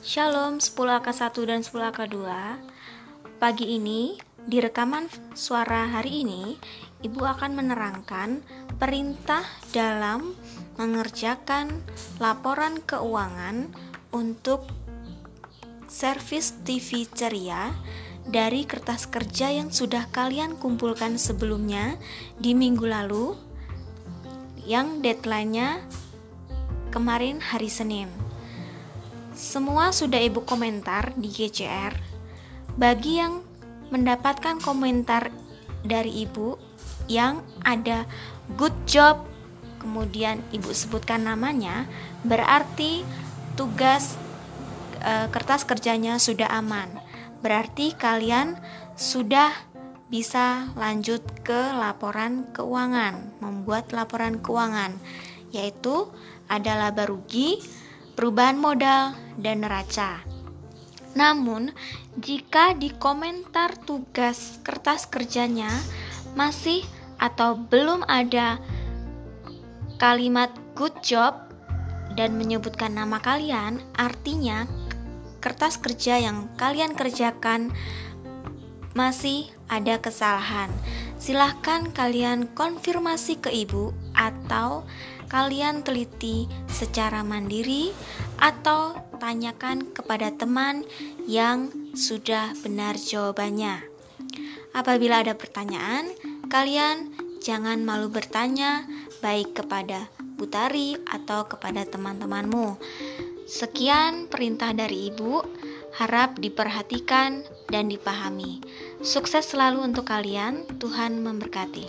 Shalom 10 AK1 dan 10 AK2 Pagi ini, di rekaman suara hari ini Ibu akan menerangkan perintah dalam mengerjakan laporan keuangan untuk servis TV ceria dari kertas kerja yang sudah kalian kumpulkan sebelumnya di minggu lalu yang deadline-nya kemarin hari Senin. Semua sudah ibu komentar di GCR. Bagi yang mendapatkan komentar dari ibu yang ada good job, kemudian ibu sebutkan namanya, berarti tugas e, kertas kerjanya sudah aman. Berarti kalian sudah bisa lanjut ke laporan keuangan, membuat laporan keuangan, yaitu ada laba rugi, perubahan modal, dan neraca. Namun, jika di komentar tugas kertas kerjanya masih atau belum ada kalimat good job dan menyebutkan nama kalian, artinya kertas kerja yang kalian kerjakan masih ada kesalahan. Silahkan kalian konfirmasi ke ibu atau kalian teliti secara mandiri atau tanyakan kepada teman yang sudah benar jawabannya. Apabila ada pertanyaan, kalian jangan malu bertanya baik kepada Butari atau kepada teman-temanmu. Sekian perintah dari Ibu, harap diperhatikan dan dipahami. Sukses selalu untuk kalian, Tuhan memberkati.